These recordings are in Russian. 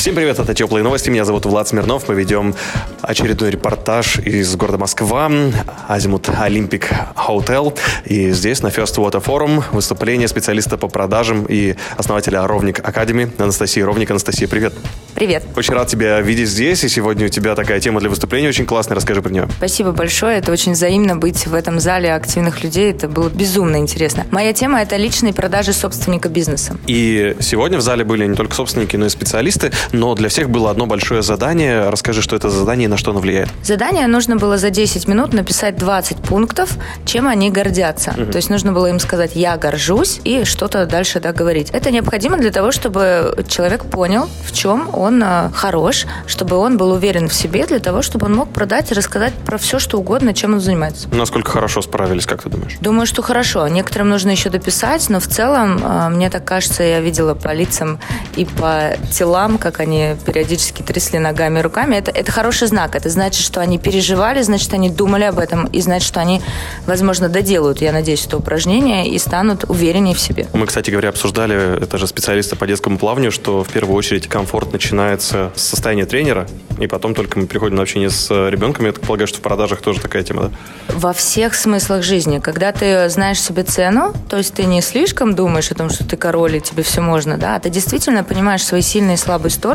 Всем привет, это Теплые новости. Меня зовут Влад Смирнов. Мы ведем очередной репортаж из города Москва, Азимут Олимпик Hotel. И здесь на First Water Forum выступление специалиста по продажам и основателя Ровник Академи Анастасии Ровник. Анастасия, привет. Привет. Очень рад тебя видеть здесь. И сегодня у тебя такая тема для выступления очень классная. Расскажи про нее. Спасибо большое. Это очень взаимно быть в этом зале активных людей. Это было безумно интересно. Моя тема – это личные продажи собственника бизнеса. И сегодня в зале были не только собственники, но и специалисты. Но для всех было одно большое задание. Расскажи, что это за задание и на что оно влияет. Задание нужно было за 10 минут написать 20 пунктов, чем они гордятся. То есть нужно было им сказать «я горжусь» и что-то дальше да, говорить. Это необходимо для того, чтобы человек понял, в чем он э, хорош, чтобы он был уверен в себе, для того, чтобы он мог продать и рассказать про все, что угодно, чем он занимается. Насколько хорошо справились, как ты думаешь? Думаю, что хорошо. Некоторым нужно еще дописать, но в целом, э, мне так кажется, я видела по лицам и по телам, как они периодически трясли ногами и руками. Это, это хороший знак. Это значит, что они переживали, значит, они думали об этом, и значит, что они, возможно, доделают, я надеюсь, это упражнение и станут увереннее в себе. Мы, кстати говоря, обсуждали, это же специалисты по детскому плаванию, что в первую очередь комфорт начинается с состояния тренера, и потом только мы приходим на общение с ребенком. Я так полагаю, что в продажах тоже такая тема, да? Во всех смыслах жизни. Когда ты знаешь себе цену, то есть ты не слишком думаешь о том, что ты король и тебе все можно, да, а ты действительно понимаешь свои сильные и слабые стороны,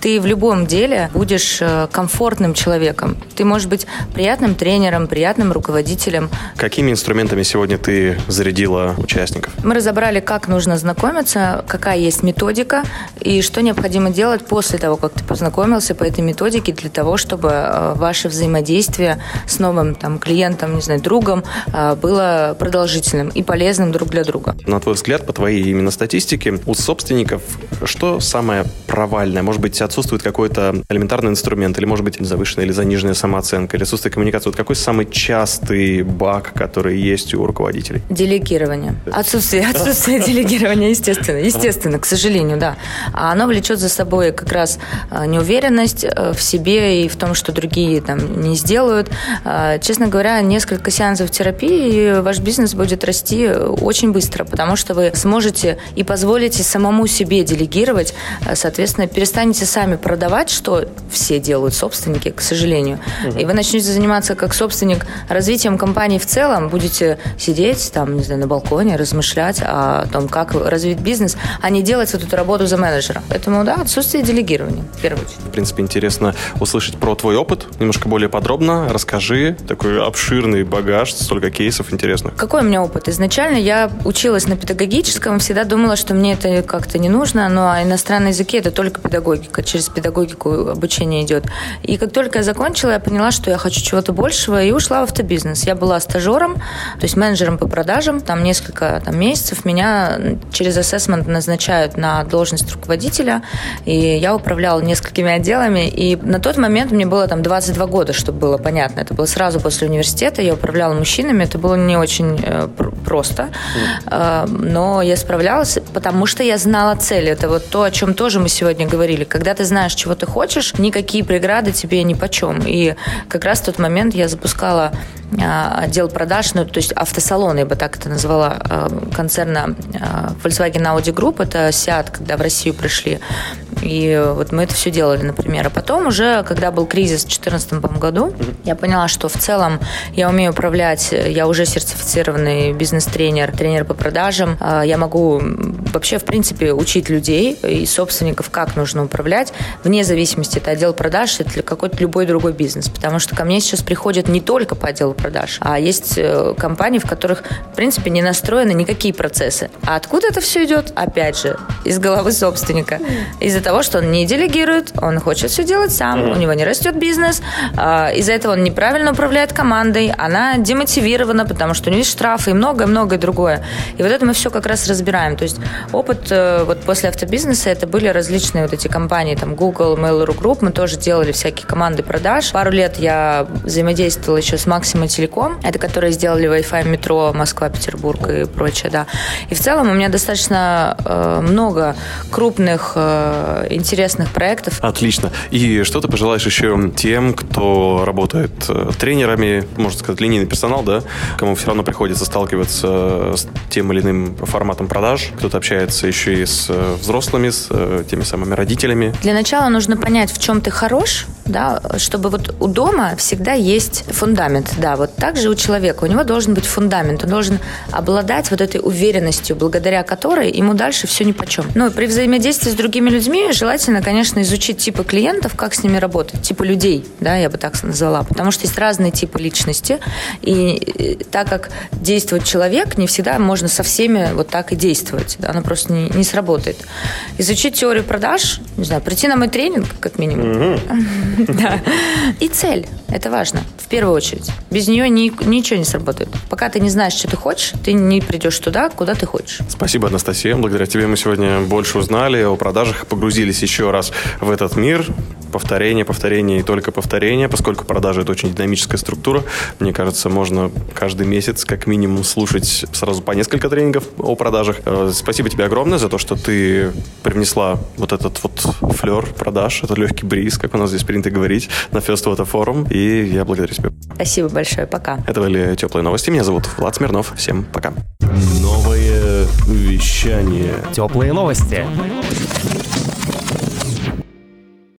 ты в любом деле будешь э, комфортным человеком. Ты можешь быть приятным тренером, приятным руководителем. Какими инструментами сегодня ты зарядила участников? Мы разобрали, как нужно знакомиться, какая есть методика и что необходимо делать после того, как ты познакомился по этой методике для того, чтобы э, ваше взаимодействие с новым там, клиентом, не знаю, другом э, было продолжительным и полезным друг для друга. На твой взгляд, по твоей именно статистике, у собственников что самое провальное? Может быть, отсутствует какой-то элементарный инструмент, или, может быть, завышенная или заниженная самооценка, или отсутствие коммуникации? Вот какой самый частый баг, который есть у руководителей? Делегирование. Отсутствие, отсутствие делегирования, естественно. Естественно, к сожалению, да. А оно влечет за собой как раз э, неуверенность э, в себе и в том, что другие там не сделают. Э, Честно говоря, несколько сеансов терапии, и ваш бизнес будет расти очень быстро, потому что вы сможете и позволите самому себе делегировать, э, соответственно, перестанете сами продавать, что все делают собственники, к сожалению. И вы начнете заниматься как собственник развитием компании в целом, будете сидеть там, не знаю, на балконе, размышлять о том, как развить бизнес, а не делать эту работу за менеджера. Поэтому, да, отсутствие делегирования, в первую очередь. В принципе, интересно услышать про твой опыт немножко более подробно. Расскажи. Такой обширный багаж, столько кейсов интересных. Какой у меня опыт? Изначально я училась на педагогическом, всегда думала, что мне это как-то не нужно, но иностранные языки это только педагогика, через педагогику обучение идет. И как только я закончила, я поняла, что я хочу чего-то большего, и ушла в автобизнес. Я была стажером, то есть менеджером по продажам, там несколько там, месяцев меня через ассессмент назначают на должность руководителя, и я управляла несколькими отделами, и на тот момент мне было там 22 года, чтобы было понятно. Это было сразу после университета, я управляла мужчинами, это было не очень э, пр- просто, Э, но я справлялась, потому что я знала цель. Это вот то, о чем тоже мы сегодня говорили. Когда ты знаешь, чего ты хочешь, никакие преграды тебе ни почем. И как раз в тот момент я запускала а, отдел продаж, ну, то есть автосалон, я бы так это назвала, а, концерна а, Volkswagen Audi Group, это Seat, когда в Россию пришли. И вот мы это все делали, например. А потом уже, когда был кризис в 2014 году, я поняла, что в целом я умею управлять, я уже сертифицированный бизнес-тренер, тренер по продажам. А, Я могу вообще, в принципе, учить людей и собственников, как нужно управлять, вне зависимости, это отдел продаж или какой-то любой другой бизнес. Потому что ко мне сейчас приходят не только по отделу продаж, а есть э, компании, в которых, в принципе, не настроены никакие процессы. А откуда это все идет? Опять же, из головы собственника. Из-за того, что он не делегирует, он хочет все делать сам, у него не растет бизнес, а, из-за этого он неправильно управляет командой, она демотивирована, потому что у нее есть штрафы и многое-многое другое. И вот это мы все как раз разбираем. То есть опыт э, вот после автобизнеса это были различные вот эти компании, там Google, Mail.ru Group, мы тоже делали всякие команды продаж. Пару лет я взаимодействовала еще с Максима Телеком, это которые сделали Wi-Fi метро Москва, Петербург и прочее, да. И в целом у меня достаточно э, много крупных э, интересных проектов. Отлично. И что ты пожелаешь еще тем, кто работает э, тренерами, можно сказать, линейный персонал, да, кому все равно приходится сталкиваться с тем или иным форматом продаж, кто-то общается еще и с э, взрослыми, с э, теми самыми родителями. Для начала нужно понять, в чем ты хорош, да, чтобы вот у дома всегда есть фундамент, да, вот так же у человека, у него должен быть фундамент, он должен обладать вот этой уверенностью, благодаря которой ему дальше все ни по чем. Ну, при взаимодействии с другими людьми желательно, конечно, изучить типы клиентов, как с ними работать, типы людей, да, я бы так назвала, потому что есть разные типы личности, и э, так как действует человек, не всегда можно со всеми вот так и действовать, да, она просто не, не сработает. Изучить теорию продаж, не знаю, прийти на мой тренинг, как минимум. Да. И цель, это важно, в первую очередь. Без нее ни, ничего не сработает. Пока ты не знаешь, что ты хочешь, ты не придешь туда, куда ты хочешь. Спасибо, Анастасия. Благодаря тебе мы сегодня больше узнали о продажах, погрузились еще раз в этот мир. Повторение, повторение и только повторение, поскольку продажи – это очень динамическая структура. Мне кажется, можно каждый месяц как минимум слушать сразу по несколько тренингов о продажах. Э, Спасибо тебе огромное за то, что ты привнесла вот этот вот флер продаж, этот легкий бриз, как у нас здесь принято говорить, на First Water Forum. И я благодарю тебя. Спасибо большое, пока. Это были теплые новости. Меня зовут Влад Смирнов. Всем пока. Новое вещание. Теплые новости.